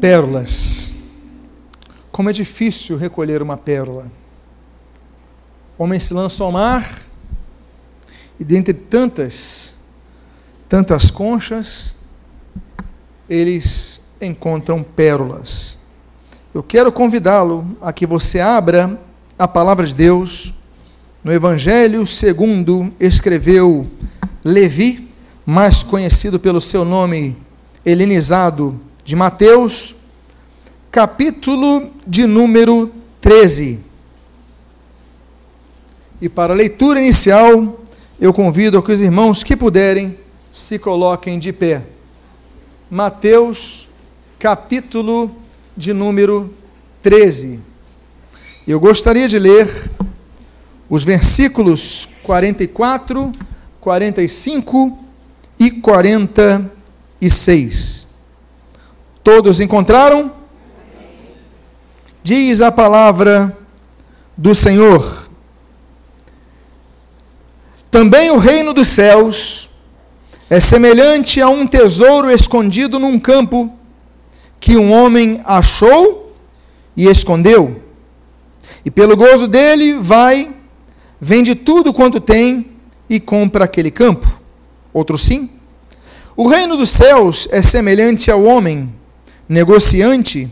Pérolas. Como é difícil recolher uma pérola. Homem se lança ao mar e dentre tantas, tantas conchas, eles encontram pérolas. Eu quero convidá-lo a que você abra a palavra de Deus no Evangelho segundo escreveu Levi, mais conhecido pelo seu nome helenizado de Mateus, capítulo de número 13. E para a leitura inicial, eu convido que os irmãos que puderem se coloquem de pé. Mateus, capítulo de número 13. Eu gostaria de ler os versículos 44, 45 e 46. Todos encontraram? Diz a palavra do Senhor. Também o reino dos céus é semelhante a um tesouro escondido num campo que um homem achou e escondeu. E pelo gozo dele vai, vende tudo quanto tem e compra aquele campo. Outro sim. O reino dos céus é semelhante ao homem negociante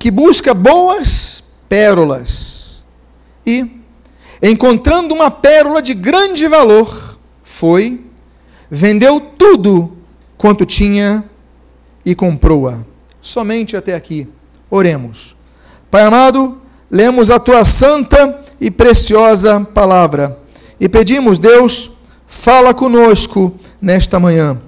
que busca boas pérolas e, encontrando uma pérola de grande valor, foi, vendeu tudo quanto tinha e comprou-a. Somente até aqui. Oremos. Pai amado, lemos a tua santa e preciosa palavra e pedimos, Deus, fala conosco nesta manhã,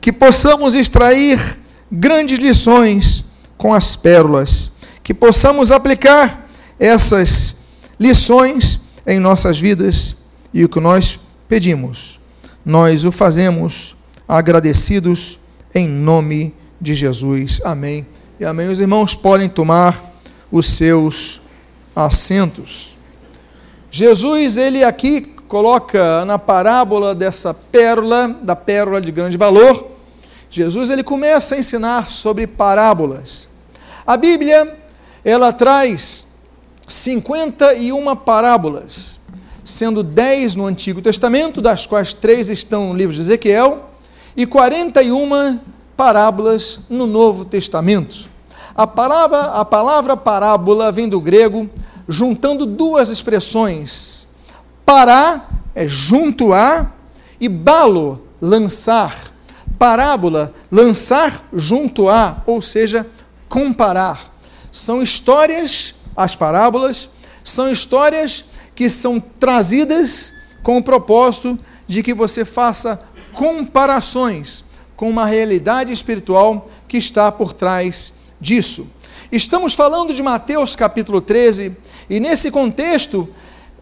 que possamos extrair grandes lições com as pérolas, que possamos aplicar essas lições em nossas vidas e o que nós pedimos, nós o fazemos agradecidos em nome de Jesus. Amém. E amém. Os irmãos podem tomar os seus assentos. Jesus, ele aqui coloca na parábola dessa pérola, da pérola de grande valor, Jesus ele começa a ensinar sobre parábolas. A Bíblia, ela traz 51 parábolas, sendo 10 no Antigo Testamento, das quais três estão no livro de Ezequiel, e 41 parábolas no Novo Testamento. A palavra, a palavra parábola vem do grego, juntando duas expressões. Pará é junto a, e balo, lançar parábola, lançar junto a, ou seja, comparar. São histórias, as parábolas, são histórias que são trazidas com o propósito de que você faça comparações com uma realidade espiritual que está por trás disso. Estamos falando de Mateus capítulo 13, e nesse contexto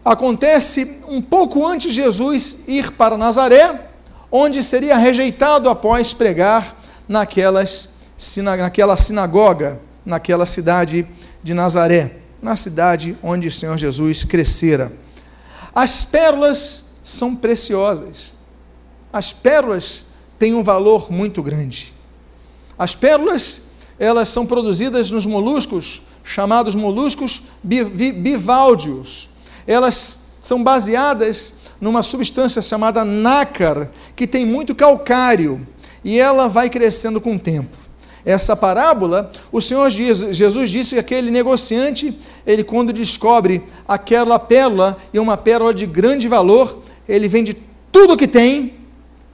acontece um pouco antes de Jesus ir para Nazaré, onde seria rejeitado após pregar naquelas, naquela sinagoga, naquela cidade de Nazaré, na cidade onde o Senhor Jesus crescera. As pérolas são preciosas. As pérolas têm um valor muito grande. As pérolas, elas são produzidas nos moluscos, chamados moluscos bivaldios. Elas são baseadas numa substância chamada nácar, que tem muito calcário, e ela vai crescendo com o tempo. Essa parábola, o Senhor Jesus disse que aquele negociante, ele quando descobre aquela pérola, e uma pérola de grande valor, ele vende tudo o que tem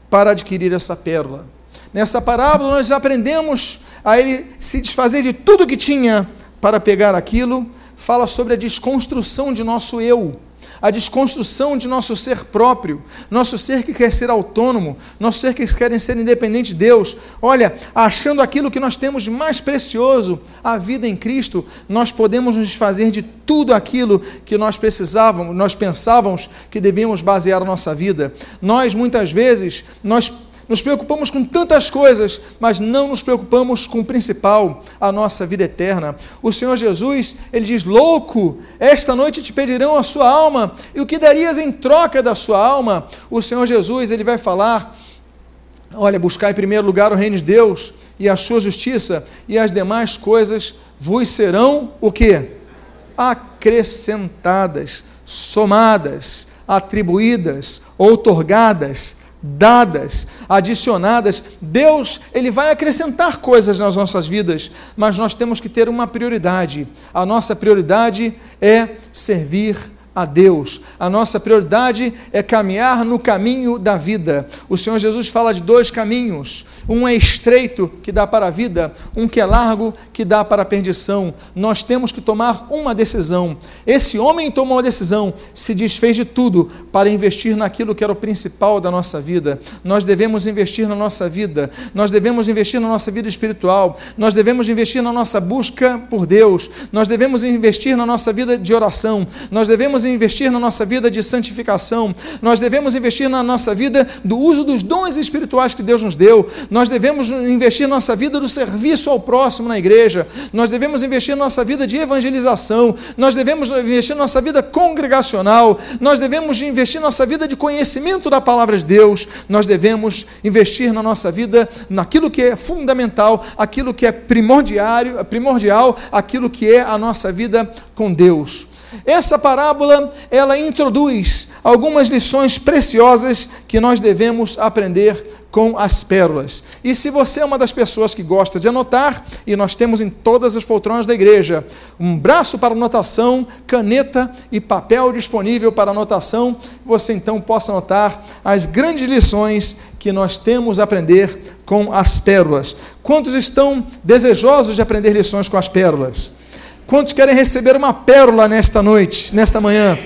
para adquirir essa pérola. Nessa parábola nós aprendemos a ele se desfazer de tudo que tinha para pegar aquilo, fala sobre a desconstrução de nosso eu a desconstrução de nosso ser próprio, nosso ser que quer ser autônomo, nosso ser que quer ser independente de Deus. Olha, achando aquilo que nós temos mais precioso, a vida em Cristo, nós podemos nos desfazer de tudo aquilo que nós precisávamos, nós pensávamos que devíamos basear a nossa vida. Nós muitas vezes nós nos preocupamos com tantas coisas, mas não nos preocupamos com o principal, a nossa vida eterna. O Senhor Jesus, ele diz: Louco, esta noite te pedirão a sua alma, e o que darias em troca da sua alma? O Senhor Jesus, ele vai falar: Olha, buscar em primeiro lugar o reino de Deus e a sua justiça, e as demais coisas vos serão o que? Acrescentadas, somadas, atribuídas, outorgadas, dadas, adicionadas. Deus, ele vai acrescentar coisas nas nossas vidas, mas nós temos que ter uma prioridade. A nossa prioridade é servir a Deus. A nossa prioridade é caminhar no caminho da vida. O Senhor Jesus fala de dois caminhos: um é estreito, que dá para a vida, um que é largo, que dá para a perdição. Nós temos que tomar uma decisão. Esse homem tomou uma decisão, se desfez de tudo para investir naquilo que era o principal da nossa vida. Nós devemos investir na nossa vida, nós devemos investir na nossa vida espiritual, nós devemos investir na nossa busca por Deus, nós devemos investir na nossa vida de oração, nós devemos investir na nossa vida de santificação, nós devemos investir na nossa vida do uso dos dons espirituais que Deus nos deu. Nós devemos investir nossa vida do serviço ao próximo na igreja, nós devemos investir nossa vida de evangelização, nós devemos investir nossa vida congregacional, nós devemos investir nossa vida de conhecimento da palavra de Deus, nós devemos investir na nossa vida naquilo que é fundamental, aquilo que é primordial, aquilo que é a nossa vida com Deus. Essa parábola, ela introduz algumas lições preciosas que nós devemos aprender com as pérolas. E se você é uma das pessoas que gosta de anotar, e nós temos em todas as poltronas da igreja um braço para anotação, caneta e papel disponível para anotação, você então possa anotar as grandes lições que nós temos a aprender com as pérolas. Quantos estão desejosos de aprender lições com as pérolas? Quantos querem receber uma pérola nesta noite, nesta manhã?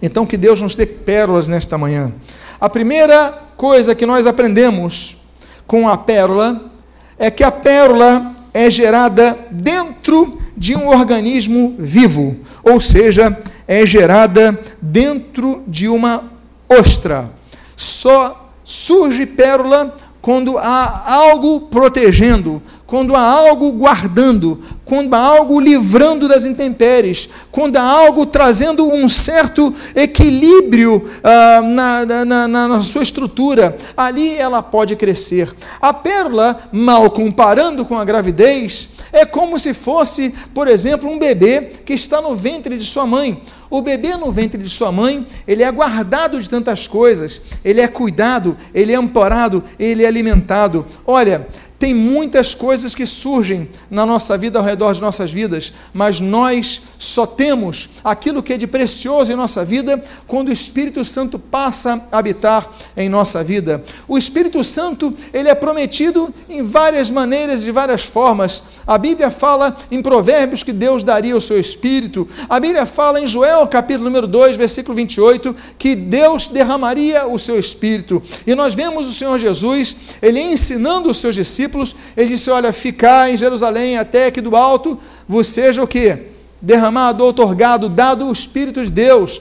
Então que Deus nos dê pérolas nesta manhã. A primeira coisa que nós aprendemos com a pérola é que a pérola é gerada dentro de um organismo vivo, ou seja, é gerada dentro de uma ostra. Só surge pérola quando há algo protegendo, quando há algo guardando, quando há algo livrando das intempéries, quando há algo trazendo um certo equilíbrio ah, na, na, na, sua estrutura, ali ela pode crescer. A pérola, mal comparando com a gravidez, é como se fosse, por exemplo, um bebê que está no ventre de sua mãe. O bebê no ventre de sua mãe, ele é guardado de tantas coisas, ele é cuidado, ele é amparado, ele é alimentado. Olha, tem muitas coisas que surgem na nossa vida, ao redor de nossas vidas, mas nós só temos aquilo que é de precioso em nossa vida quando o Espírito Santo passa a habitar em nossa vida. O Espírito Santo, ele é prometido em várias maneiras, de várias formas. A Bíblia fala em Provérbios que Deus daria o seu Espírito. A Bíblia fala em Joel, capítulo número 2, versículo 28, que Deus derramaria o seu Espírito. E nós vemos o Senhor Jesus, ele ensinando os seus discípulos, ele disse: Olha, ficar em Jerusalém até que do alto vos seja o que? derramado, outorgado, dado o Espírito de Deus.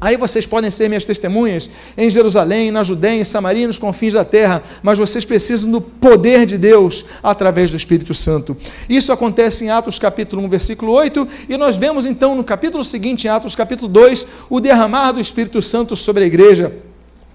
Aí vocês podem ser minhas testemunhas em Jerusalém, na Judéia, em Samaria, nos confins da terra, mas vocês precisam do poder de Deus através do Espírito Santo. Isso acontece em Atos capítulo 1, versículo 8, e nós vemos então no capítulo seguinte, em Atos capítulo 2, o derramar do Espírito Santo sobre a igreja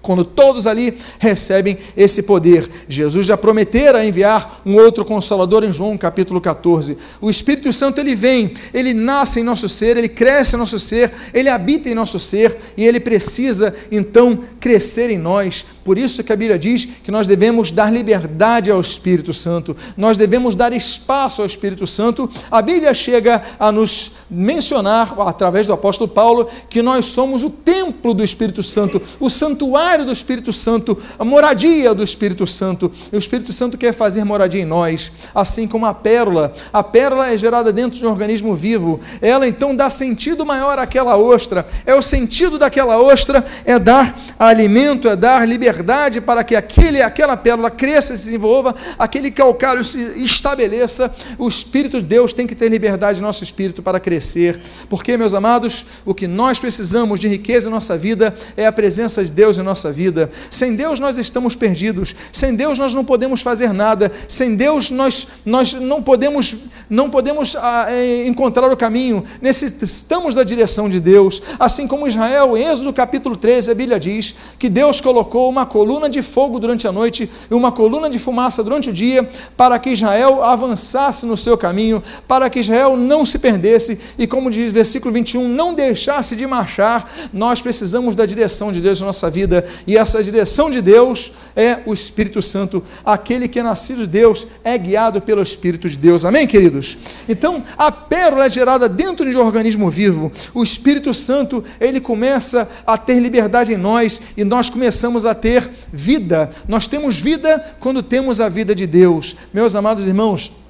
quando todos ali recebem esse poder. Jesus já prometera enviar um outro consolador em João capítulo 14. O Espírito Santo ele vem, ele nasce em nosso ser, ele cresce em nosso ser, ele habita em nosso ser e ele precisa então crescer em nós por isso que a Bíblia diz que nós devemos dar liberdade ao Espírito Santo, nós devemos dar espaço ao Espírito Santo. A Bíblia chega a nos mencionar, através do apóstolo Paulo, que nós somos o templo do Espírito Santo, o santuário do Espírito Santo, a moradia do Espírito Santo. E o Espírito Santo quer fazer moradia em nós, assim como a pérola. A pérola é gerada dentro de um organismo vivo. Ela então dá sentido maior àquela ostra. É o sentido daquela ostra é dar alimento, é dar liberdade para que aquele, aquela pérola cresça e se desenvolva, aquele calcário se estabeleça, o Espírito de Deus tem que ter liberdade no nosso espírito para crescer. Porque, meus amados, o que nós precisamos de riqueza em nossa vida é a presença de Deus em nossa vida. Sem Deus nós estamos perdidos. Sem Deus nós não podemos fazer nada. Sem Deus nós, nós não podemos, não podemos ah, é, encontrar o caminho. Necessitamos da direção de Deus. Assim como Israel, em Êxodo capítulo 13, a Bíblia diz que Deus colocou uma coluna de fogo durante a noite e uma coluna de fumaça durante o dia, para que Israel avançasse no seu caminho, para que Israel não se perdesse e, como diz versículo 21, não deixasse de marchar. Nós precisamos da direção de Deus na nossa vida e essa direção de Deus é o Espírito Santo. Aquele que é nascido de Deus é guiado pelo Espírito de Deus. Amém, queridos? Então, a pérola é gerada dentro de um organismo vivo. O Espírito Santo, ele começa a ter liberdade em nós e nós começamos a ter vida. Nós temos vida quando temos a vida de Deus. Meus amados irmãos,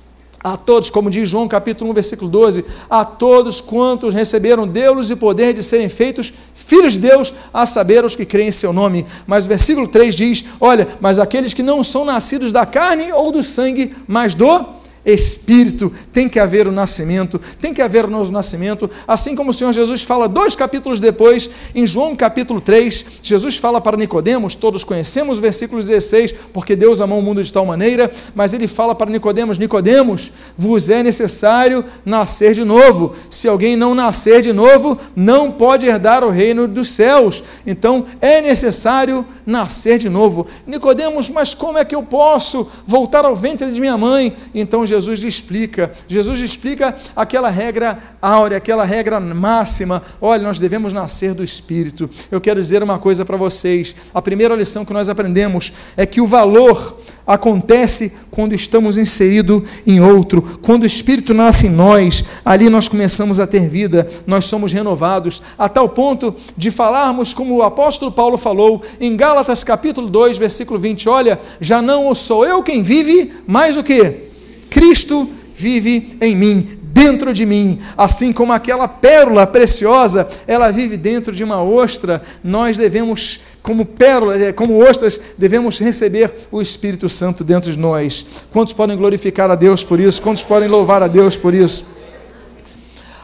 a todos, como diz João capítulo 1, versículo 12, a todos quantos receberam Deus e poder de serem feitos filhos de Deus, a saber os que creem em seu nome. Mas o versículo 3 diz: Olha, mas aqueles que não são nascidos da carne ou do sangue, mas do espírito, tem que haver o nascimento, tem que haver o novo nascimento, assim como o Senhor Jesus fala dois capítulos depois, em João capítulo 3, Jesus fala para Nicodemos, todos conhecemos o versículo 16, porque Deus amou o mundo de tal maneira, mas ele fala para Nicodemos, Nicodemos, vos é necessário nascer de novo. Se alguém não nascer de novo, não pode herdar o reino dos céus. Então, é necessário nascer de novo. Nicodemos, mas como é que eu posso voltar ao ventre de minha mãe? Então Jesus lhe explica. Jesus lhe explica aquela regra áurea, aquela regra máxima. Olha, nós devemos nascer do Espírito. Eu quero dizer uma coisa para vocês. A primeira lição que nós aprendemos é que o valor acontece quando estamos inseridos em outro. Quando o Espírito nasce em nós, ali nós começamos a ter vida, nós somos renovados, a tal ponto de falarmos como o apóstolo Paulo falou em Gálatas capítulo 2, versículo 20, olha, já não sou eu quem vive, mas o que? Cristo vive em mim dentro de mim, assim como aquela pérola preciosa, ela vive dentro de uma ostra, nós devemos, como pérola, eh, como ostras, devemos receber o Espírito Santo dentro de nós. Quantos podem glorificar a Deus por isso? Quantos podem louvar a Deus por isso?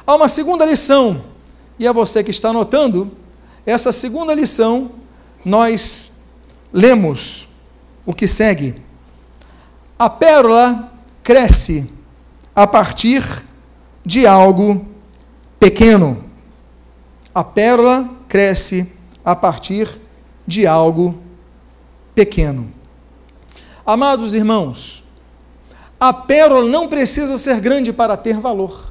Há uma segunda lição, e a você que está anotando, essa segunda lição, nós lemos o que segue. A pérola cresce a partir de algo pequeno. A pérola cresce a partir de algo pequeno. Amados irmãos, a pérola não precisa ser grande para ter valor.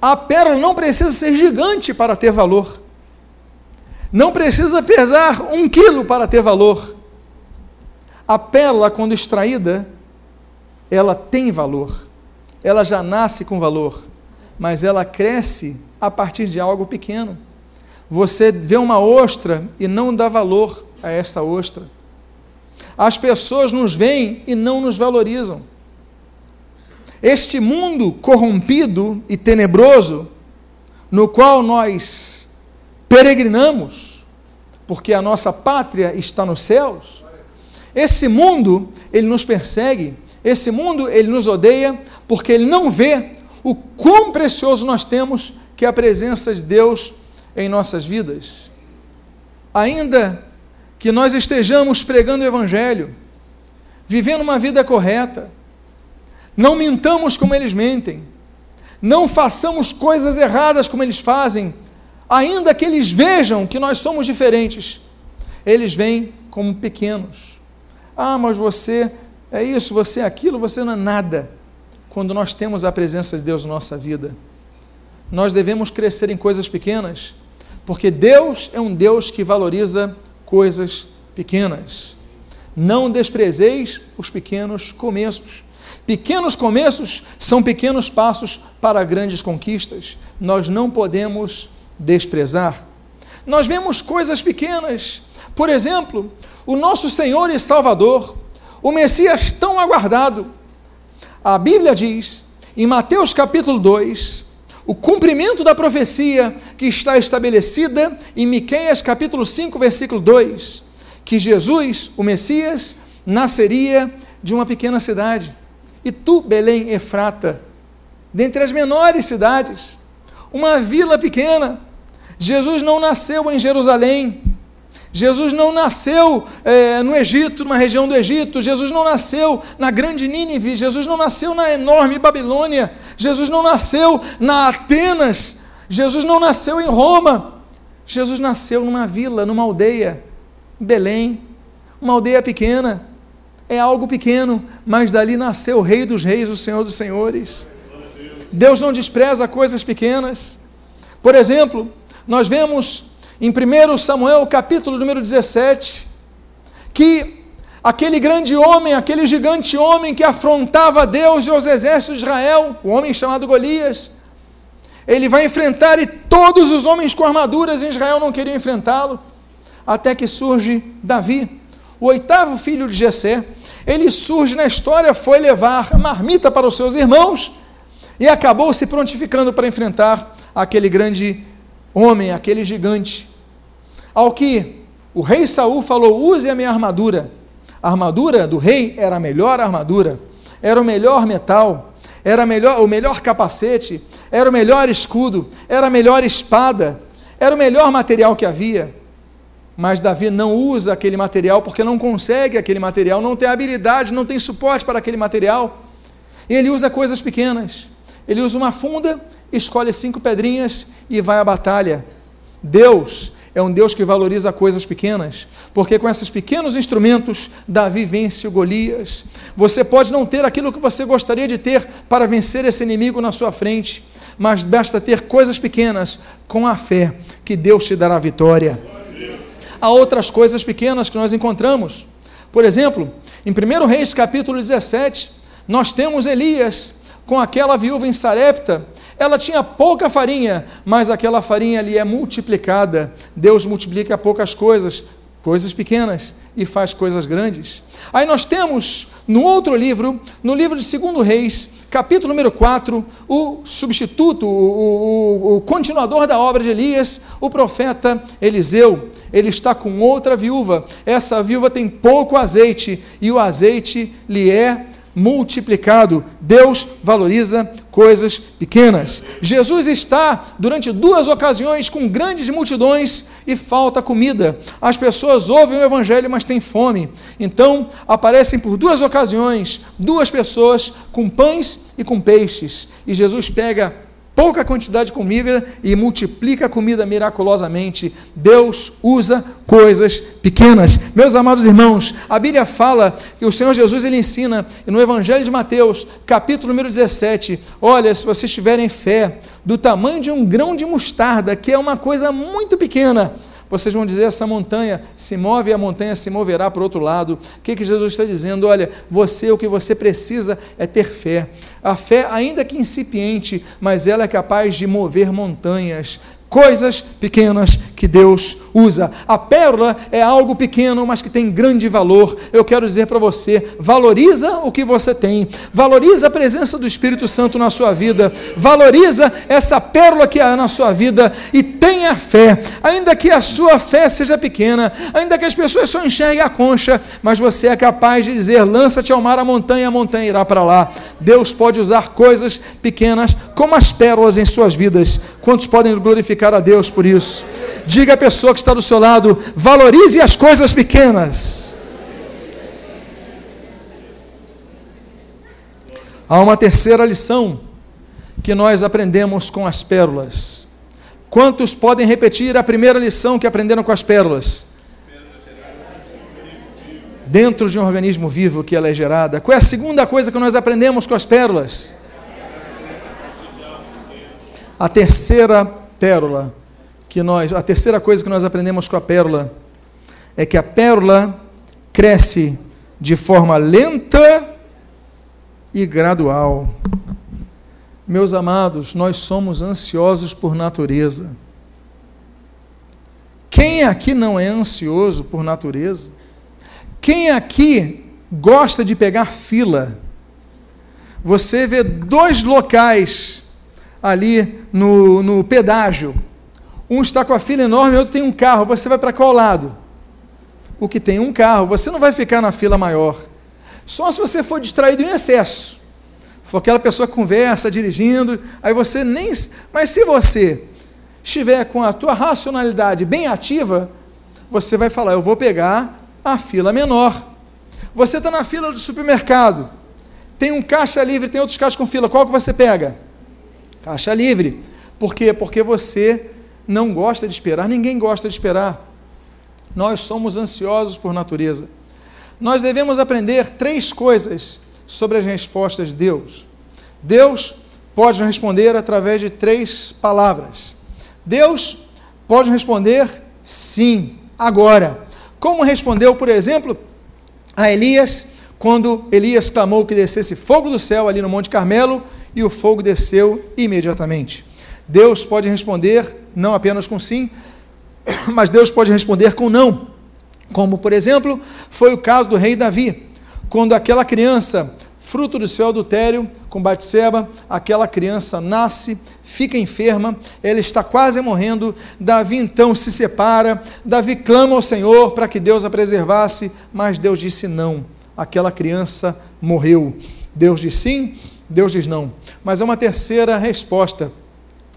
A pérola não precisa ser gigante para ter valor. Não precisa pesar um quilo para ter valor. A pérola, quando extraída, ela tem valor ela já nasce com valor, mas ela cresce a partir de algo pequeno. Você vê uma ostra e não dá valor a esta ostra. As pessoas nos veem e não nos valorizam. Este mundo corrompido e tenebroso, no qual nós peregrinamos, porque a nossa pátria está nos céus, esse mundo, ele nos persegue, esse mundo, ele nos odeia, porque ele não vê o quão precioso nós temos que é a presença de Deus em nossas vidas. Ainda que nós estejamos pregando o Evangelho, vivendo uma vida correta, não mintamos como eles mentem, não façamos coisas erradas como eles fazem, ainda que eles vejam que nós somos diferentes, eles vêm como pequenos. Ah, mas você é isso, você é aquilo, você não é nada quando nós temos a presença de Deus na nossa vida. Nós devemos crescer em coisas pequenas, porque Deus é um Deus que valoriza coisas pequenas. Não desprezeis os pequenos começos. Pequenos começos são pequenos passos para grandes conquistas. Nós não podemos desprezar. Nós vemos coisas pequenas. Por exemplo, o nosso Senhor e Salvador, o Messias tão aguardado, a Bíblia diz, em Mateus capítulo 2, o cumprimento da profecia que está estabelecida em Miqueias capítulo 5, versículo 2, que Jesus, o Messias, nasceria de uma pequena cidade. E tu, Belém Efrata, dentre as menores cidades, uma vila pequena. Jesus não nasceu em Jerusalém, Jesus não nasceu é, no Egito, numa região do Egito, Jesus não nasceu na grande Nínive, Jesus não nasceu na enorme Babilônia, Jesus não nasceu na Atenas, Jesus não nasceu em Roma, Jesus nasceu numa vila, numa aldeia, Belém, uma aldeia pequena, é algo pequeno, mas dali nasceu o Rei dos Reis, o Senhor dos Senhores. Deus não despreza coisas pequenas. Por exemplo, nós vemos em 1 Samuel, capítulo número 17, que aquele grande homem, aquele gigante homem que afrontava Deus e os exércitos de Israel, o homem chamado Golias, ele vai enfrentar e todos os homens com armaduras em Israel não queriam enfrentá-lo, até que surge Davi, o oitavo filho de Jessé. Ele surge na história, foi levar marmita para os seus irmãos e acabou se prontificando para enfrentar aquele grande homem, aquele gigante. Ao que o rei Saul falou: "Use a minha armadura". A armadura do rei era a melhor armadura, era o melhor metal, era melhor, o melhor capacete, era o melhor escudo, era a melhor espada, era o melhor material que havia. Mas Davi não usa aquele material porque não consegue aquele material, não tem habilidade, não tem suporte para aquele material. Ele usa coisas pequenas. Ele usa uma funda, escolhe cinco pedrinhas e vai à batalha. Deus é um Deus que valoriza coisas pequenas, porque com esses pequenos instrumentos, Davi vence o Golias. Você pode não ter aquilo que você gostaria de ter para vencer esse inimigo na sua frente, mas basta ter coisas pequenas com a fé que Deus te dará vitória. Há outras coisas pequenas que nós encontramos. Por exemplo, em 1 Reis capítulo 17, nós temos Elias com aquela viúva em Sarepta ela tinha pouca farinha, mas aquela farinha ali é multiplicada. Deus multiplica poucas coisas, coisas pequenas, e faz coisas grandes. Aí nós temos no outro livro, no livro de 2 Reis, capítulo número 4, o substituto, o, o, o, continuador da obra de Elias, o profeta Eliseu. Ele está com outra viúva. Essa viúva tem pouco azeite e o azeite lhe é multiplicado. Deus valoriza coisas pequenas. Jesus está, durante duas ocasiões, com grandes multidões e falta comida. As pessoas ouvem o Evangelho, mas têm fome. Então, aparecem por duas ocasiões duas pessoas com pães e com peixes. E Jesus pega pouca quantidade de comida e multiplica a comida miraculosamente. Deus usa coisas pequenas. Meus amados irmãos, a Bíblia fala que o Senhor Jesus ele ensina no Evangelho de Mateus, capítulo número 17, olha, se vocês tiverem fé do tamanho de um grão de mostarda, que é uma coisa muito pequena, vocês vão dizer: essa montanha se move e a montanha se moverá para o outro lado. O que, que Jesus está dizendo? Olha, você, o que você precisa é ter fé. A fé, ainda que incipiente, mas ela é capaz de mover montanhas coisas pequenas que Deus usa. A pérola é algo pequeno, mas que tem grande valor. Eu quero dizer para você: valoriza o que você tem, valoriza a presença do Espírito Santo na sua vida, valoriza essa pérola que há na sua vida e tenha fé, ainda que a sua fé seja pequena, ainda que as pessoas só enxerguem a concha, mas você é capaz de dizer: lança-te ao mar, a montanha, a montanha irá para lá. Deus pode usar coisas pequenas como as pérolas em suas vidas. Quantos podem glorificar a Deus por isso? Diga à pessoa que está do seu lado: valorize as coisas pequenas. Há uma terceira lição que nós aprendemos com as pérolas. Quantos podem repetir a primeira lição que aprenderam com as pérolas? Dentro de um organismo vivo que ela é gerada. Qual é a segunda coisa que nós aprendemos com as pérolas? A terceira pérola que nós, a terceira coisa que nós aprendemos com a pérola é que a pérola cresce de forma lenta e gradual. Meus amados, nós somos ansiosos por natureza. Quem aqui não é ansioso por natureza? Quem aqui gosta de pegar fila? Você vê dois locais ali no, no pedágio. Um está com a fila enorme, outro tem um carro. Você vai para qual lado? O que tem um carro. Você não vai ficar na fila maior. Só se você for distraído em excesso. For aquela pessoa que conversa, dirigindo, aí você nem. Mas se você estiver com a tua racionalidade bem ativa, você vai falar: eu vou pegar a fila menor. Você está na fila do supermercado, tem um caixa livre, tem outros caixas com fila, qual que você pega? Caixa livre. Por quê? Porque você não gosta de esperar, ninguém gosta de esperar. Nós somos ansiosos por natureza. Nós devemos aprender três coisas sobre as respostas de Deus. Deus pode responder através de três palavras. Deus pode responder sim, agora. Como respondeu, por exemplo, a Elias, quando Elias clamou que descesse fogo do céu ali no Monte Carmelo e o fogo desceu imediatamente. Deus pode responder não apenas com sim, mas Deus pode responder com não. Como, por exemplo, foi o caso do rei Davi, quando aquela criança, fruto do seu adultério com Batseba, aquela criança nasce, fica enferma, ela está quase morrendo. Davi então se separa, Davi clama ao Senhor para que Deus a preservasse, mas Deus disse não. Aquela criança morreu. Deus diz sim, Deus diz não. Mas é uma terceira resposta.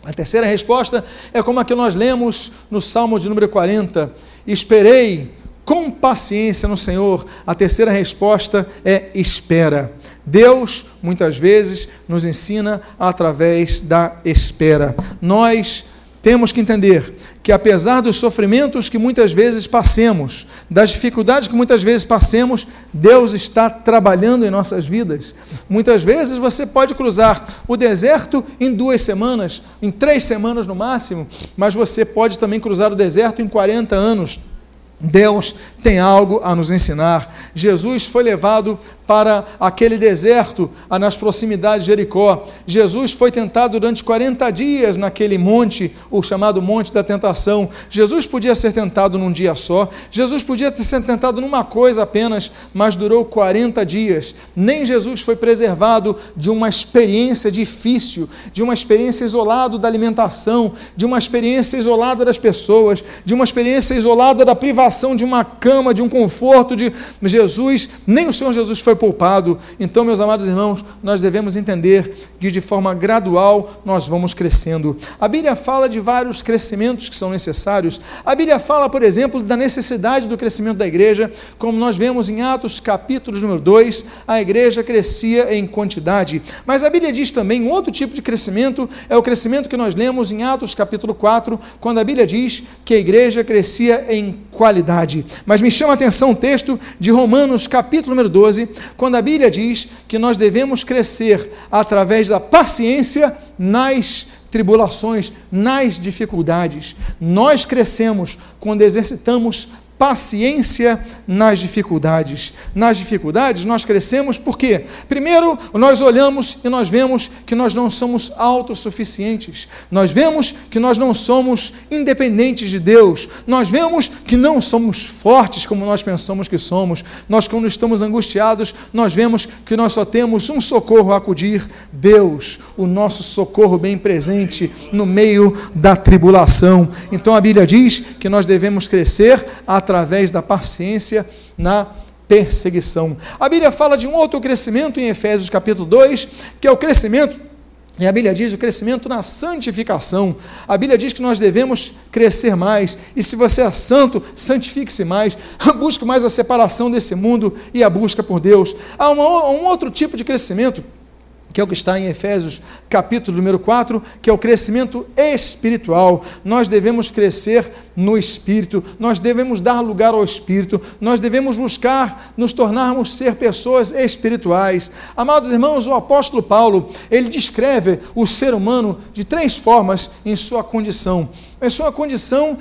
A terceira resposta é como a que nós lemos no Salmo de número 40. Esperei com paciência no Senhor. A terceira resposta é espera. Deus, muitas vezes, nos ensina através da espera. Nós temos que entender que, apesar dos sofrimentos que muitas vezes passemos, das dificuldades que muitas vezes passemos, Deus está trabalhando em nossas vidas. Muitas vezes você pode cruzar o deserto em duas semanas, em três semanas no máximo, mas você pode também cruzar o deserto em 40 anos. Deus tem algo a nos ensinar. Jesus foi levado para aquele deserto nas proximidades de Jericó. Jesus foi tentado durante 40 dias naquele monte, o chamado Monte da Tentação. Jesus podia ser tentado num dia só, Jesus podia sido tentado numa coisa apenas, mas durou 40 dias. Nem Jesus foi preservado de uma experiência difícil, de uma experiência isolada da alimentação, de uma experiência isolada das pessoas, de uma experiência isolada da privação de uma cama cama, de um conforto de Jesus, nem o Senhor Jesus foi poupado. Então, meus amados irmãos, nós devemos entender que de forma gradual nós vamos crescendo. A Bíblia fala de vários crescimentos que são necessários. A Bíblia fala, por exemplo, da necessidade do crescimento da igreja, como nós vemos em Atos capítulo número 2, a igreja crescia em quantidade. Mas a Bíblia diz também um outro tipo de crescimento, é o crescimento que nós lemos em Atos capítulo 4, quando a Bíblia diz que a igreja crescia em qualidade. Mas me chama a atenção o texto de Romanos, capítulo número 12, quando a Bíblia diz que nós devemos crescer através da paciência nas tribulações, nas dificuldades. Nós crescemos quando exercitamos paciência nas dificuldades. Nas dificuldades nós crescemos porque, primeiro, nós olhamos e nós vemos que nós não somos autossuficientes. Nós vemos que nós não somos independentes de Deus. Nós vemos que não somos fortes como nós pensamos que somos. Nós, quando estamos angustiados, nós vemos que nós só temos um socorro a acudir: Deus, o nosso socorro bem presente no meio da tribulação. Então a Bíblia diz que nós devemos crescer a através da paciência na perseguição. A Bíblia fala de um outro crescimento em Efésios capítulo 2, que é o crescimento e a Bíblia diz o crescimento na santificação. A Bíblia diz que nós devemos crescer mais. E se você é santo, santifique-se mais. Busque mais a separação desse mundo e a busca por Deus. Há uma, um outro tipo de crescimento que é o que está em Efésios, capítulo número 4, que é o crescimento espiritual. Nós devemos crescer no espírito, nós devemos dar lugar ao espírito, nós devemos buscar nos tornarmos ser pessoas espirituais. Amados irmãos, o apóstolo Paulo, ele descreve o ser humano de três formas em sua condição. Em sua condição,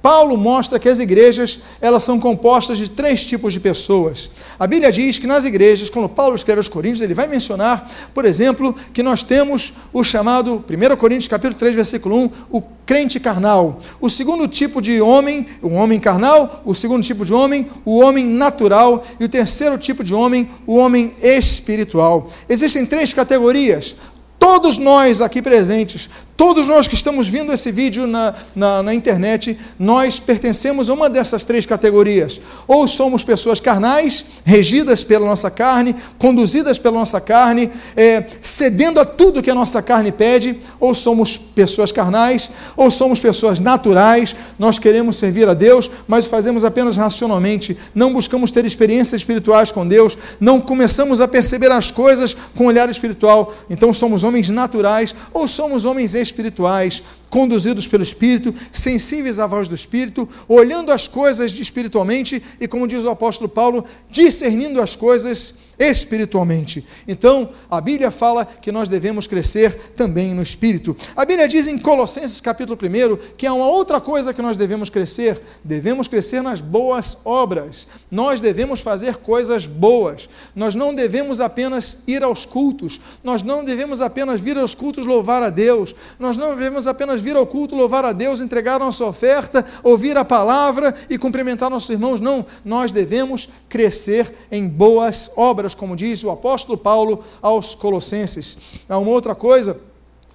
Paulo mostra que as igrejas elas são compostas de três tipos de pessoas. A Bíblia diz que nas igrejas, quando Paulo escreve aos Coríntios, ele vai mencionar, por exemplo, que nós temos o chamado 1 Coríntios capítulo 3, versículo 1, o crente carnal. O segundo tipo de homem, o homem carnal, o segundo tipo de homem, o homem natural, e o terceiro tipo de homem, o homem espiritual. Existem três categorias. Todos nós aqui presentes Todos nós que estamos vendo esse vídeo na, na, na, internet, nós pertencemos a uma dessas três categorias. Ou somos pessoas carnais, regidas pela nossa carne, conduzidas pela nossa carne, é, cedendo a tudo que a nossa carne pede, ou somos pessoas carnais, ou somos pessoas naturais, nós queremos servir a Deus, mas fazemos apenas racionalmente, não buscamos ter experiências espirituais com Deus, não começamos a perceber as coisas com olhar espiritual. Então somos homens naturais ou somos homens espirituais. Conduzidos pelo Espírito, sensíveis à voz do Espírito, olhando as coisas espiritualmente e, como diz o apóstolo Paulo, discernindo as coisas espiritualmente. Então, a Bíblia fala que nós devemos crescer também no espírito. A Bíblia diz em Colossenses capítulo 1 que há uma outra coisa que nós devemos crescer, devemos crescer nas boas obras. Nós devemos fazer coisas boas. Nós não devemos apenas ir aos cultos, nós não devemos apenas vir aos cultos louvar a Deus. Nós não devemos apenas vir ao culto louvar a Deus, entregar nossa oferta, ouvir a palavra e cumprimentar nossos irmãos. Não, nós devemos crescer em boas obras como diz o apóstolo Paulo aos Colossenses. Há uma outra coisa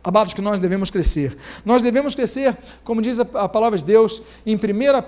amados, que nós devemos crescer. Nós devemos crescer, como diz a, a, palavra de Deus, em 1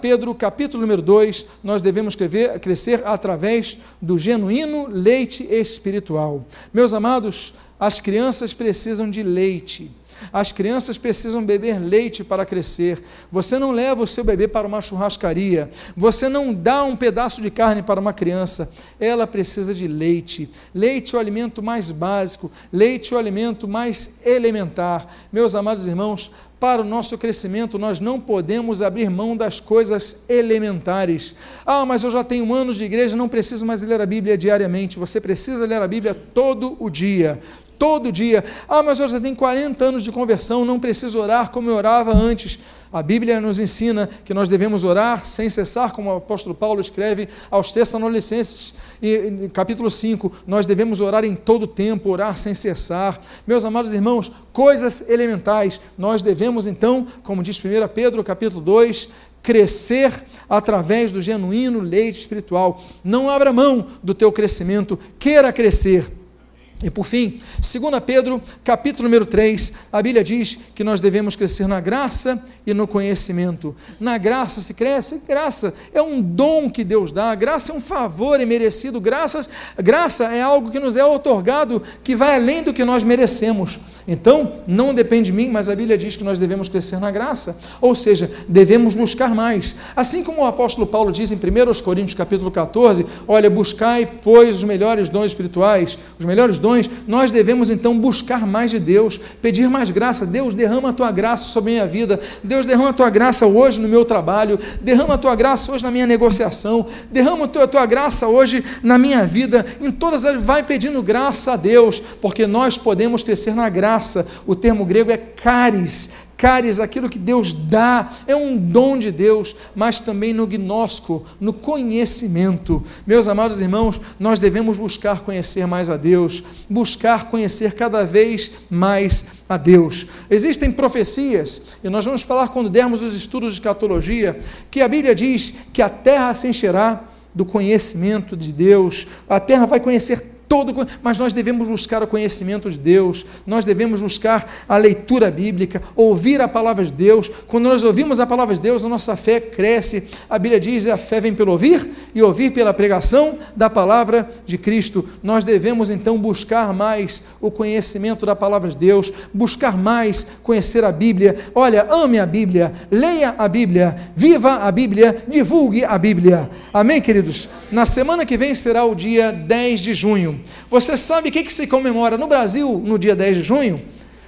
Pedro, capítulo número 2, nós devemos crescer, crescer através do genuíno leite espiritual. Meus amados, as crianças precisam de leite. As crianças precisam beber leite para crescer. Você não leva o seu bebê para uma churrascaria. Você não dá um pedaço de carne para uma criança. Ela precisa de leite. Leite é o alimento mais básico. Leite é o alimento mais elementar. Meus amados irmãos, para o nosso crescimento, nós não podemos abrir mão das coisas elementares. Ah, mas eu já tenho anos de igreja, não preciso mais ler a Bíblia diariamente. Você precisa ler a Bíblia todo o dia todo dia. Ah, mas eu já tenho 40 anos de conversão, não preciso orar como eu orava antes. A Bíblia nos ensina que nós devemos orar sem cessar, como o apóstolo Paulo escreve aos Tessalonicenses, capítulo 5, nós devemos orar em todo tempo, orar sem cessar. Meus amados irmãos, coisas elementais, nós devemos então, como diz 1 Pedro, capítulo 2, crescer através do genuíno leite espiritual. Não abra mão do teu crescimento, queira crescer e por fim, 2 Pedro, capítulo número 3, a Bíblia diz que nós devemos crescer na graça e no conhecimento. Na graça se cresce, graça é um dom que Deus dá, graça é um favor imerecido, graças, graça é algo que nos é otorgado que vai além do que nós merecemos. Então, não depende de mim, mas a Bíblia diz que nós devemos crescer na graça, ou seja, devemos buscar mais. Assim como o apóstolo Paulo diz em 1 Coríntios capítulo 14, olha, buscai, pois, os melhores dons espirituais, os melhores dons, nós devemos então buscar mais de Deus, pedir mais graça. Deus, derrama a tua graça sobre a minha vida. Deus, derrama a tua graça hoje no meu trabalho. Derrama a tua graça hoje na minha negociação. Derrama a tua, graça hoje na minha vida. Em todas as vai pedindo graça a Deus, porque nós podemos crescer na graça, o termo grego é caris, caris, aquilo que Deus dá, é um dom de Deus, mas também no gnóstico, no conhecimento. Meus amados irmãos, nós devemos buscar conhecer mais a Deus, buscar conhecer cada vez mais a Deus. Existem profecias, e nós vamos falar quando dermos os estudos de escatologia, que a Bíblia diz que a terra se encherá do conhecimento de Deus, a terra vai conhecer todo, mas nós devemos buscar o conhecimento de Deus, nós devemos buscar a leitura bíblica, ouvir a palavra de Deus. Quando nós ouvimos a palavra de Deus, a nossa fé cresce. A Bíblia diz: a fé vem pelo ouvir e ouvir pela pregação da palavra de Cristo. Nós devemos então buscar mais o conhecimento da palavra de Deus, buscar mais conhecer a Bíblia. Olha, ame a Bíblia, leia a Bíblia, viva a Bíblia, divulgue a Bíblia. Amém, queridos? Na semana que vem será o dia 10 de junho. Você sabe o que, que se comemora no Brasil no dia 10 de junho?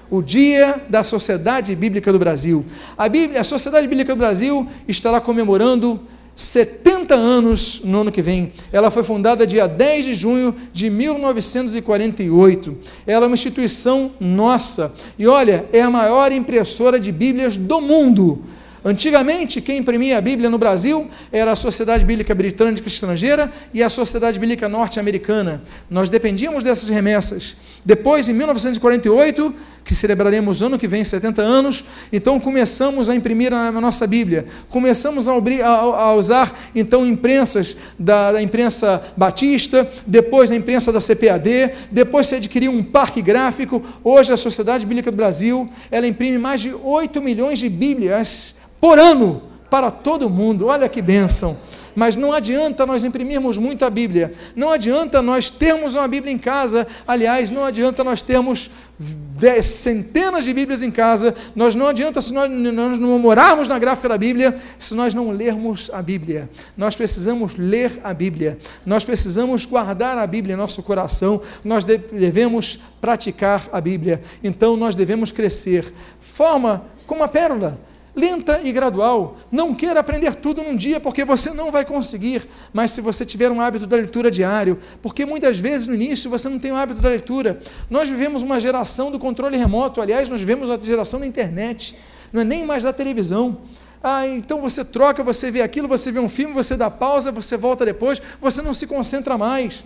O Dia da Sociedade Bíblica do Brasil. A, Bíblia, a Sociedade Bíblica do Brasil estará comemorando 70 anos no ano que vem. Ela foi fundada dia 10 de junho de 1948. Ela é uma instituição nossa. E olha, é a maior impressora de Bíblias do mundo. Antigamente, quem imprimia a Bíblia no Brasil era a Sociedade Bíblica Britânica Estrangeira e a Sociedade Bíblica Norte-Americana. Nós dependíamos dessas remessas. Depois, em 1948, que celebraremos ano que vem 70 anos, então começamos a imprimir a nossa Bíblia. Começamos a, a usar então imprensas da, da, imprensa batista, depois a imprensa da CPAD, depois se adquiriu um parque gráfico. Hoje a Sociedade Bíblica do Brasil, ela imprime mais de 8 milhões de Bíblias por ano para todo mundo. Olha que bênção. Mas não adianta nós imprimirmos muita Bíblia, não adianta nós termos uma Bíblia em casa, aliás, não adianta nós termos centenas de Bíblias em casa, nós não adianta se nós, nós não morarmos na gráfica da Bíblia, se nós não lermos a Bíblia. Nós precisamos ler a Bíblia, nós precisamos guardar a Bíblia em nosso coração, nós devemos praticar a Bíblia. Então nós devemos crescer. Forma como a pérola lenta e gradual. Não queira aprender tudo num dia, porque você não vai conseguir. Mas se você tiver um hábito da leitura diário, porque muitas vezes no início você não tem o hábito da leitura. Nós vivemos uma geração do controle remoto, aliás, nós vivemos a geração da internet, não é nem mais da televisão. Ah, então você troca, você vê aquilo, você vê um filme, você dá pausa, você volta depois, você não se concentra mais.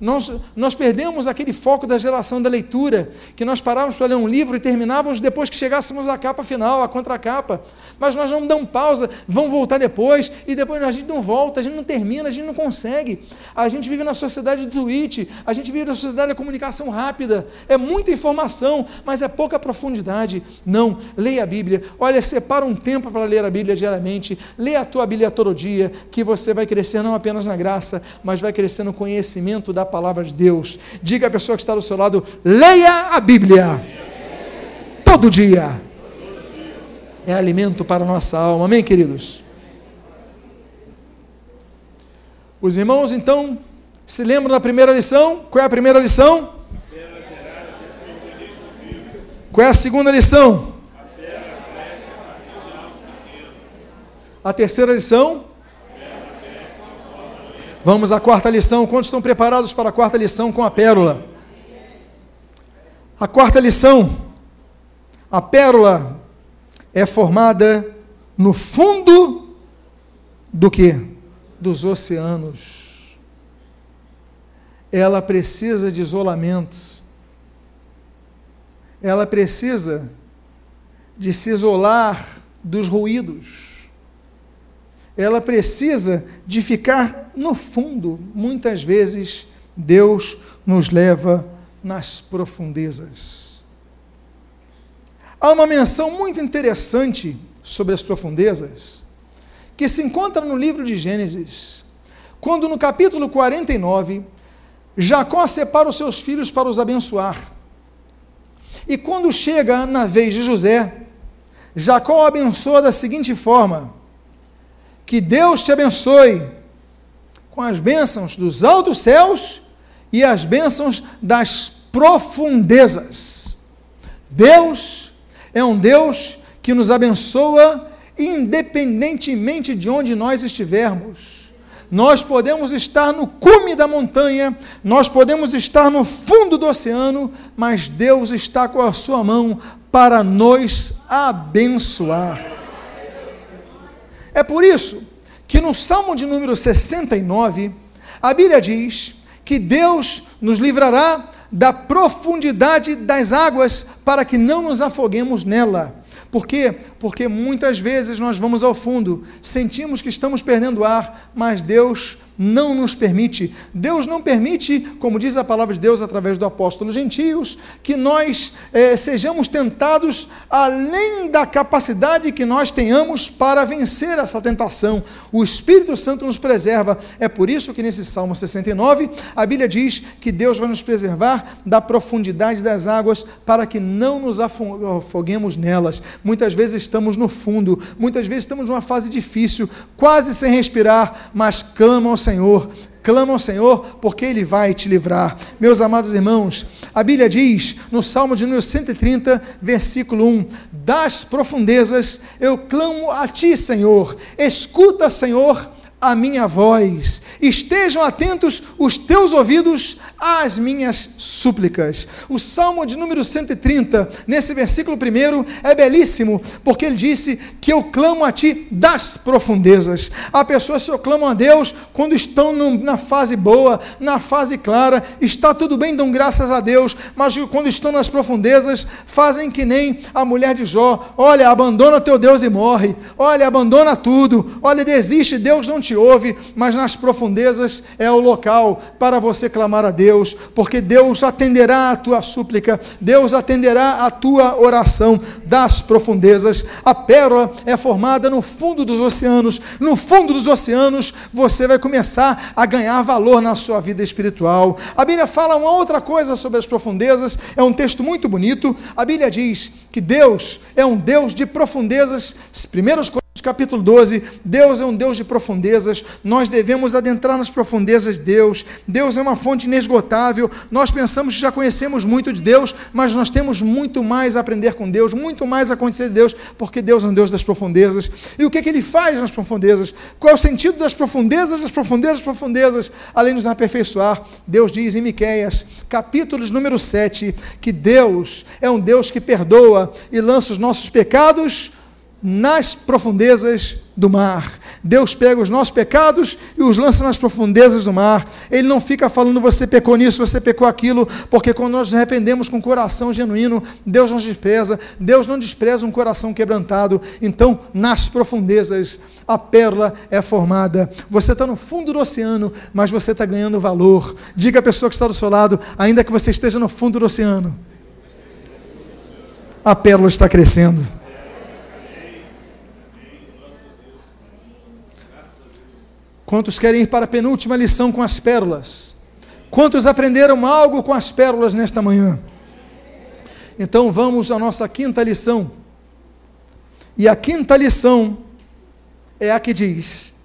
Nós, nós perdemos aquele foco da geração da leitura, que nós parávamos para ler um livro e terminávamos depois que chegássemos à capa final, à contracapa. Mas nós não damos pausa, vamos voltar depois, e depois a gente não volta, a gente não termina, a gente não consegue. A gente vive na sociedade do tweet, a gente vive na sociedade da comunicação rápida. É muita informação, mas é pouca profundidade. Não, leia a Bíblia. Olha, separa um tempo para ler a Bíblia diariamente, leia a tua Bíblia todo dia, que você vai crescer não apenas na graça, mas vai crescer no conhecimento da palavra de Deus. Diga à pessoa que está do seu lado: leia a Bíblia. Todo dia. É alimento para a nossa alma. Amém, queridos? Os irmãos, então, se lembram da primeira lição? Qual é a primeira lição? Qual é a segunda lição? A terceira lição? Vamos à quarta lição. Quantos estão preparados para a quarta lição com a pérola? A quarta lição. A pérola é formada no fundo do que? Dos oceanos. Ela precisa de isolamento. Ela precisa de se isolar dos ruídos ela precisa de ficar no fundo. Muitas vezes Deus nos leva nas profundezas. Há uma menção muito interessante sobre as profundezas, que se encontra no livro de Gênesis, quando no capítulo 49, Jacó separa os seus filhos para os abençoar. E quando chega na vez de José, Jacó abençoa da seguinte forma: que Deus te abençoe com as bênçãos dos altos céus e as bênçãos das profundezas. Deus é um Deus que nos abençoa independentemente de onde nós estivermos. Nós podemos estar no cume da montanha, nós podemos estar no fundo do oceano, mas Deus está com a sua mão para nos abençoar. É por isso que no Salmo de número 69, a Bíblia diz que Deus nos livrará da profundidade das águas para que não nos afoguemos nela. Por quê? Porque muitas vezes nós vamos ao fundo, sentimos que estamos perdendo ar, mas Deus não nos permite. Deus não permite, como diz a palavra de Deus através do apóstolo gentios, que nós eh, sejamos tentados além da capacidade que nós tenhamos para vencer essa tentação. O Espírito Santo nos preserva. É por isso que nesse Salmo 69, a Bíblia diz que Deus vai nos preservar da profundidade das águas para que não nos afoguemos nelas. Muitas vezes estamos no fundo, muitas vezes estamos numa fase difícil, quase sem respirar, mas clama ao Senhor Senhor, clama ao Senhor, porque Ele vai te livrar. Meus amados irmãos, a Bíblia diz no Salmo de número 130, versículo 1: Das profundezas eu clamo a Ti, Senhor, escuta, Senhor, a minha voz, estejam atentos os teus ouvidos às minhas súplicas. O Salmo de número 130, nesse versículo primeiro, é belíssimo, porque ele disse que eu clamo a ti das profundezas. Há pessoas que clamam a Deus quando estão na fase boa, na fase clara, está tudo bem, dão graças a Deus, mas quando estão nas profundezas, fazem que nem a mulher de Jó: olha, abandona teu Deus e morre, olha, abandona tudo, olha, desiste, Deus não te ouve, mas nas profundezas é o local para você clamar a Deus Deus, porque Deus atenderá a tua súplica, Deus atenderá a tua oração das profundezas. A pérola é formada no fundo dos oceanos. No fundo dos oceanos, você vai começar a ganhar valor na sua vida espiritual. A Bíblia fala uma outra coisa sobre as profundezas, é um texto muito bonito. A Bíblia diz que Deus é um Deus de profundezas. Primeiros capítulo 12, Deus é um Deus de profundezas, nós devemos adentrar nas profundezas de Deus, Deus é uma fonte inesgotável, nós pensamos que já conhecemos muito de Deus, mas nós temos muito mais a aprender com Deus, muito mais a conhecer de Deus, porque Deus é um Deus das profundezas, e o que, é que Ele faz nas profundezas? Qual é o sentido das profundezas, das profundezas, das profundezas, além de nos aperfeiçoar? Deus diz em Miqueias, capítulos número 7, que Deus é um Deus que perdoa e lança os nossos pecados nas profundezas do mar. Deus pega os nossos pecados e os lança nas profundezas do mar. Ele não fica falando você pecou nisso, você pecou aquilo, porque quando nós nos arrependemos com o coração genuíno, Deus nos despreza. Deus não despreza um coração quebrantado. Então, nas profundezas, a pérola é formada. Você está no fundo do oceano, mas você está ganhando valor. Diga à pessoa que está do seu lado, ainda que você esteja no fundo do oceano, a pérola está crescendo. Quantos querem ir para a penúltima lição com as pérolas? Quantos aprenderam algo com as pérolas nesta manhã? Então vamos à nossa quinta lição. E a quinta lição é a que diz: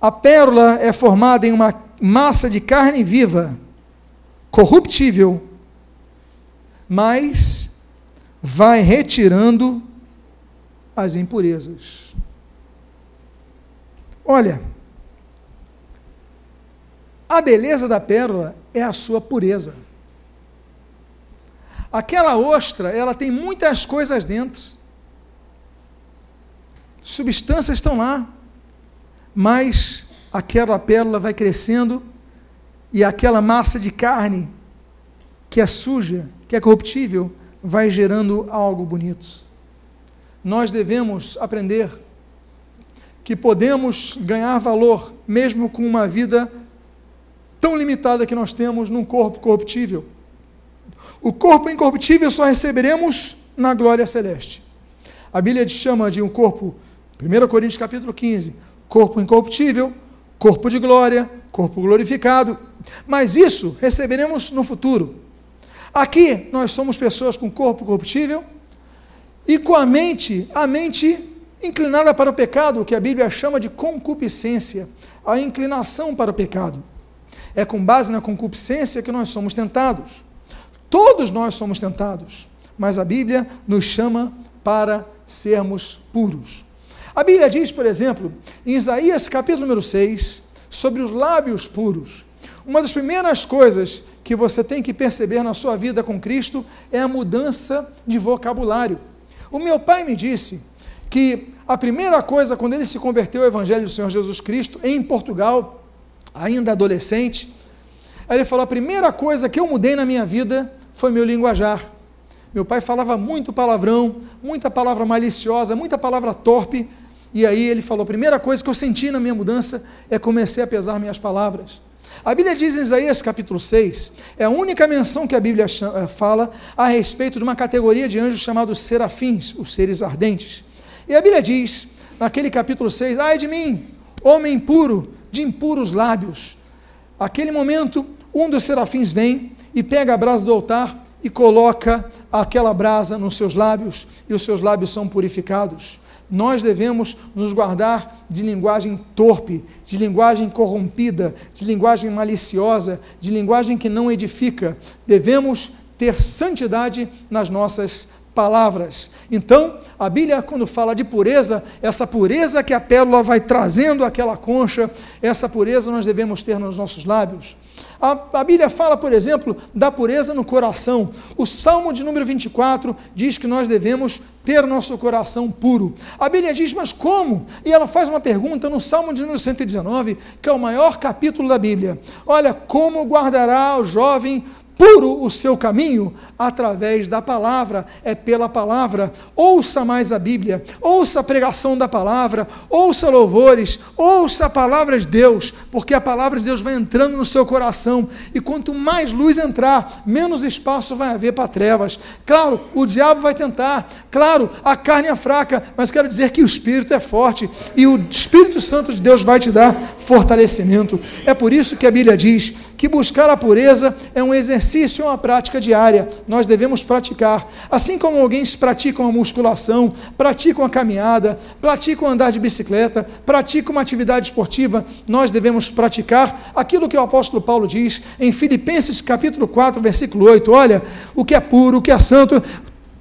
a pérola é formada em uma massa de carne viva, corruptível, mas vai retirando as impurezas. Olha, a beleza da pérola é a sua pureza. Aquela ostra, ela tem muitas coisas dentro. Substâncias estão lá, mas aquela pérola vai crescendo e aquela massa de carne que é suja, que é corruptível, vai gerando algo bonito. Nós devemos aprender que podemos ganhar valor mesmo com uma vida tão limitada que nós temos num corpo corruptível. O corpo incorruptível só receberemos na glória celeste. A Bíblia chama de um corpo, 1 Coríntios capítulo 15, corpo incorruptível, corpo de glória, corpo glorificado. Mas isso receberemos no futuro. Aqui nós somos pessoas com corpo corruptível e com a mente, a mente inclinada para o pecado, que a Bíblia chama de concupiscência, a inclinação para o pecado. É com base na concupiscência que nós somos tentados. Todos nós somos tentados, mas a Bíblia nos chama para sermos puros. A Bíblia diz, por exemplo, em Isaías capítulo número 6, sobre os lábios puros. Uma das primeiras coisas que você tem que perceber na sua vida com Cristo é a mudança de vocabulário. O meu pai me disse que a primeira coisa, quando ele se converteu ao Evangelho do Senhor Jesus Cristo, em Portugal, ainda adolescente. Aí ele falou: a primeira coisa que eu mudei na minha vida foi meu linguajar. Meu pai falava muito palavrão, muita palavra maliciosa, muita palavra torpe. E aí ele falou: a primeira coisa que eu senti na minha mudança é comecei a pesar minhas palavras. A Bíblia diz em Isaías capítulo 6, é a única menção que a Bíblia eh, fala a respeito de uma categoria de anjos chamados serafins, os seres ardentes. E a Bíblia diz, naquele capítulo 6, ai de mim, homem impuro, de impuros lábios. Aquele momento, um dos serafins vem e pega a brasa do altar e coloca aquela brasa nos seus lábios, e os seus lábios são purificados. Nós devemos nos guardar de linguagem torpe, de linguagem corrompida, de linguagem maliciosa, de linguagem que não edifica. Devemos ter santidade nas nossas palavras. Então, a Bíblia, quando fala de pureza, essa pureza que a pérola vai trazendo aquela concha, essa pureza nós devemos ter nos nossos lábios. A, a, Bíblia fala, por exemplo, da pureza no coração. O Salmo de número 24 diz que nós devemos ter nosso coração puro. A Bíblia diz, mas como? E ela faz uma pergunta no Salmo de número 119, que é o maior capítulo da Bíblia. Olha, como guardará o jovem puro o seu caminho através da palavra, é pela palavra. Ouça mais a Bíblia, ouça a pregação da palavra, ouça louvores, ouça a palavra de Deus, porque a palavra de Deus vai entrando no seu coração e quanto mais luz entrar, menos espaço vai haver para trevas. Claro, o diabo vai tentar, claro, a carne é fraca, mas quero dizer que o espírito é forte e o Espírito Santo de Deus vai te dar fortalecimento. É por isso que a Bíblia diz que buscar a pureza é um exercício, é uma prática diária. Nós devemos praticar. Assim como alguém pratica uma musculação, pratica uma caminhada, pratica um andar de bicicleta, pratica uma atividade esportiva, nós devemos praticar aquilo que o apóstolo Paulo diz em Filipenses capítulo 4, versículo 8. Olha, o que é puro, o que é santo,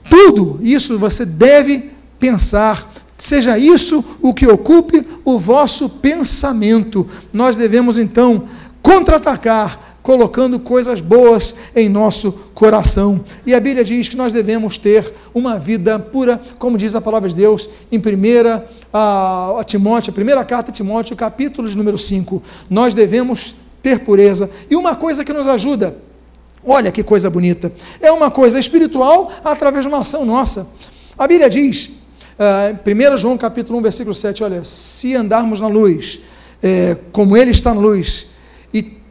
tudo isso você deve pensar, seja isso o que ocupe o vosso pensamento. Nós devemos então contra-atacar colocando coisas boas em nosso coração. E a Bíblia diz que nós devemos ter uma vida pura, como diz a palavra de Deus em 1 a, a Timóteo, a primeira carta a Timóteo, capítulo número 5. Nós devemos ter pureza. E uma coisa que nos ajuda, olha que coisa bonita, é uma coisa espiritual através de uma ação nossa. A Bíblia diz, uh, 1 João capítulo 1, versículo 7, olha, se andarmos na luz, é, como Ele está na luz,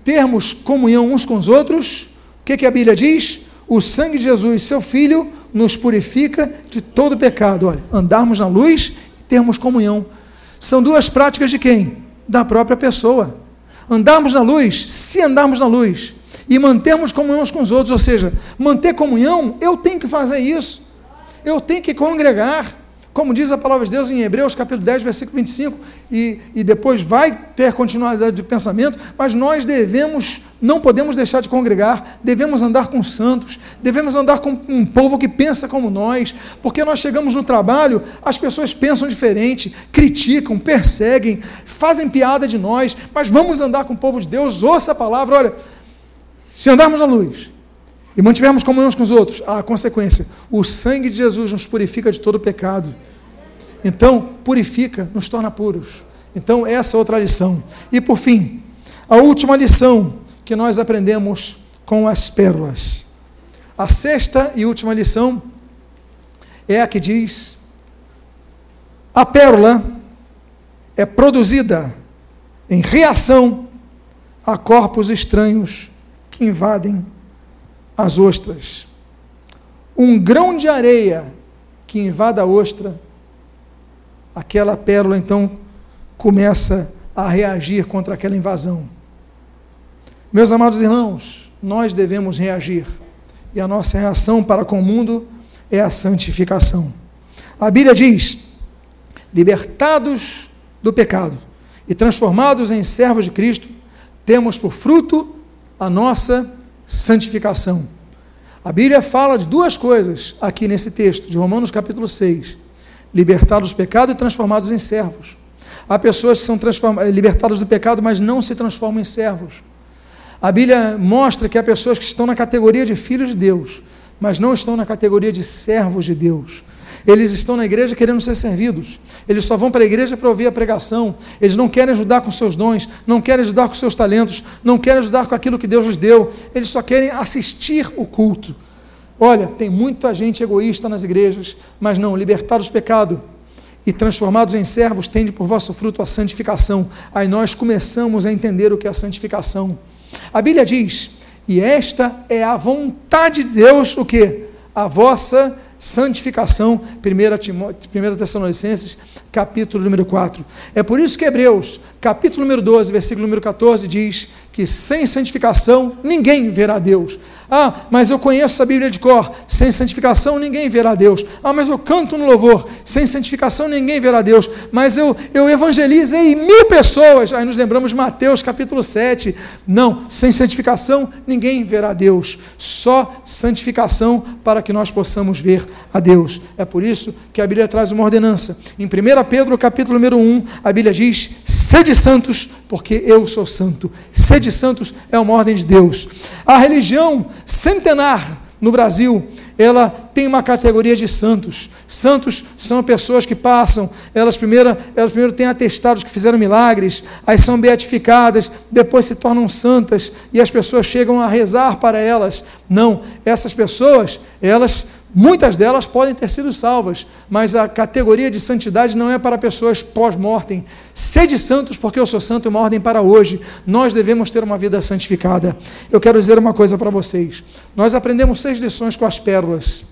termos comunhão uns com os outros, o que, que a Bíblia diz? O sangue de Jesus, seu Filho, nos purifica de todo pecado. Olha, andarmos na luz e termos comunhão. São duas práticas de quem? Da própria pessoa. Andarmos na luz, se andarmos na luz, e mantermos comunhão uns com os outros, ou seja, manter comunhão, eu tenho que fazer isso. Eu tenho que congregar. Como diz a palavra de Deus em Hebreus, capítulo 10, versículo 25, e, e depois vai ter continuidade de pensamento, mas nós devemos, não podemos deixar de congregar, devemos andar com santos, devemos andar com um povo que pensa como nós, porque nós chegamos no trabalho, as pessoas pensam diferente, criticam, perseguem, fazem piada de nós, mas vamos andar com o povo de Deus, ouça a palavra, olha, se andarmos na luz, e mantivermos comunhão com os outros, a consequência, o sangue de Jesus nos purifica de todo pecado. Então, purifica, nos torna puros. Então, essa é outra lição. E por fim, a última lição que nós aprendemos com as pérolas. A sexta e última lição é a que diz: a pérola é produzida em reação a corpos estranhos que invadem as ostras. Um grão de areia que invada a ostra aquela pérola então começa a reagir contra aquela invasão. Meus amados irmãos, nós devemos reagir, e a nossa reação para com o mundo é a santificação. A Bíblia diz: libertados do pecado e transformados em servos de Cristo, temos por fruto a nossa santificação. A Bíblia fala de duas coisas aqui nesse texto, de Romanos capítulo 6 libertados do pecado e transformados em servos. Há pessoas que são libertadas do pecado, mas não se transformam em servos. A Bíblia mostra que há pessoas que estão na categoria de filhos de Deus, mas não estão na categoria de servos de Deus. Eles estão na igreja querendo ser servidos. Eles só vão para a igreja para ouvir a pregação. Eles não querem ajudar com seus dons, não querem ajudar com seus talentos, não querem ajudar com aquilo que Deus lhes deu. Eles só querem assistir o culto. Olha, tem muita gente egoísta nas igrejas, mas não, libertados do pecado e transformados em servos, tende por vosso fruto a santificação. Aí nós começamos a entender o que é a santificação. A Bíblia diz: "E esta é a vontade de Deus, o que? A vossa santificação." 1 Timóteo, 1 Tessalonicenses, capítulo número 4. É por isso que Hebreus, capítulo número 12, versículo número 14 diz que sem santificação ninguém verá Deus. Ah, mas eu conheço a Bíblia de cor. Sem santificação ninguém verá Deus. Ah, mas eu canto no louvor. Sem santificação ninguém verá Deus. Mas eu, eu evangelizei mil pessoas. Aí nos lembramos Mateus capítulo 7. Não, sem santificação ninguém verá Deus. Só santificação para que nós possamos ver a Deus. É por isso que a Bíblia traz uma ordenança. Em 1 Pedro capítulo número 1, a Bíblia diz: sede santos, porque eu sou santo. Sede santos é uma ordem de Deus. A religião centenar no Brasil, ela tem uma categoria de santos. Santos são pessoas que passam, elas primeiro, elas primeiro têm atestados que fizeram milagres, aí são beatificadas, depois se tornam santas e as pessoas chegam a rezar para elas. Não, essas pessoas, elas Muitas delas podem ter sido salvas, mas a categoria de santidade não é para pessoas pós-mortem. Sede santos, porque eu sou santo, é uma ordem para hoje. Nós devemos ter uma vida santificada. Eu quero dizer uma coisa para vocês. Nós aprendemos seis lições com as pérolas.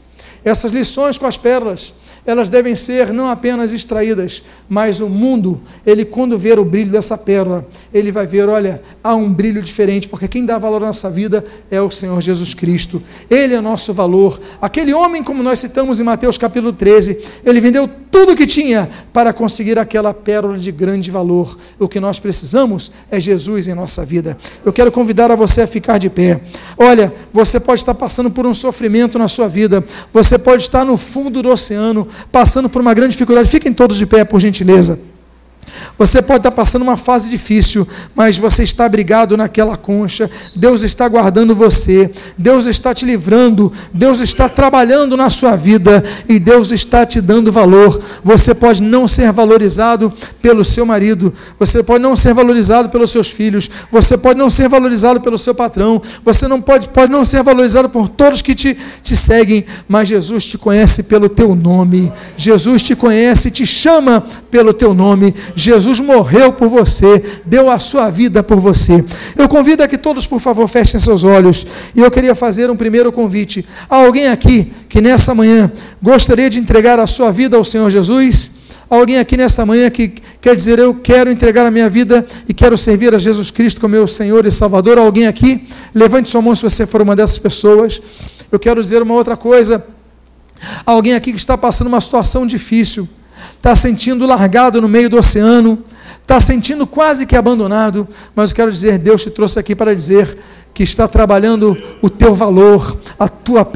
Essas lições com as pérolas elas devem ser não apenas extraídas, mas o mundo, ele quando ver o brilho dessa pérola, ele vai ver, olha, há um brilho diferente, porque quem dá valor à nossa vida é o Senhor Jesus Cristo. Ele é nosso valor. Aquele homem, como nós citamos em Mateus capítulo 13, ele vendeu tudo o que tinha para conseguir aquela pérola de grande valor. O que nós precisamos é Jesus em nossa vida. Eu quero convidar a você a ficar de pé. Olha, você pode estar passando por um sofrimento na sua vida, você pode estar no fundo do oceano, passando por uma grande dificuldade. Fiquem todos de pé, por gentileza. Você pode estar passando uma fase difícil, mas você está abrigado naquela concha. Deus está guardando você. Deus está te livrando. Deus está trabalhando na sua vida e Deus está te dando valor. Você pode não ser valorizado pelo seu marido. Você pode não ser valorizado pelos seus filhos. Você pode não ser valorizado pelo seu patrão. Você não pode, pode não ser valorizado por todos que te, te seguem, mas Jesus te conhece pelo teu nome. Jesus te conhece, te chama pelo teu nome. Jesus morreu por você, deu a sua vida por você. Eu convido a que todos, por favor, fechem seus olhos. E eu queria fazer um primeiro convite. Há alguém aqui que nessa manhã gostaria de entregar a sua vida ao Senhor Jesus? Alguém aqui nesta manhã que quer dizer, eu quero entregar a minha vida e quero servir a Jesus Cristo como meu Senhor e Salvador? Alguém aqui? Levante sua mão se você for uma dessas pessoas. Eu quero dizer uma outra coisa. Alguém aqui que está passando uma situação difícil está sentindo largado no meio do oceano, está sentindo quase que abandonado, mas eu quero dizer, Deus te trouxe aqui para dizer que está trabalhando o teu valor, a tua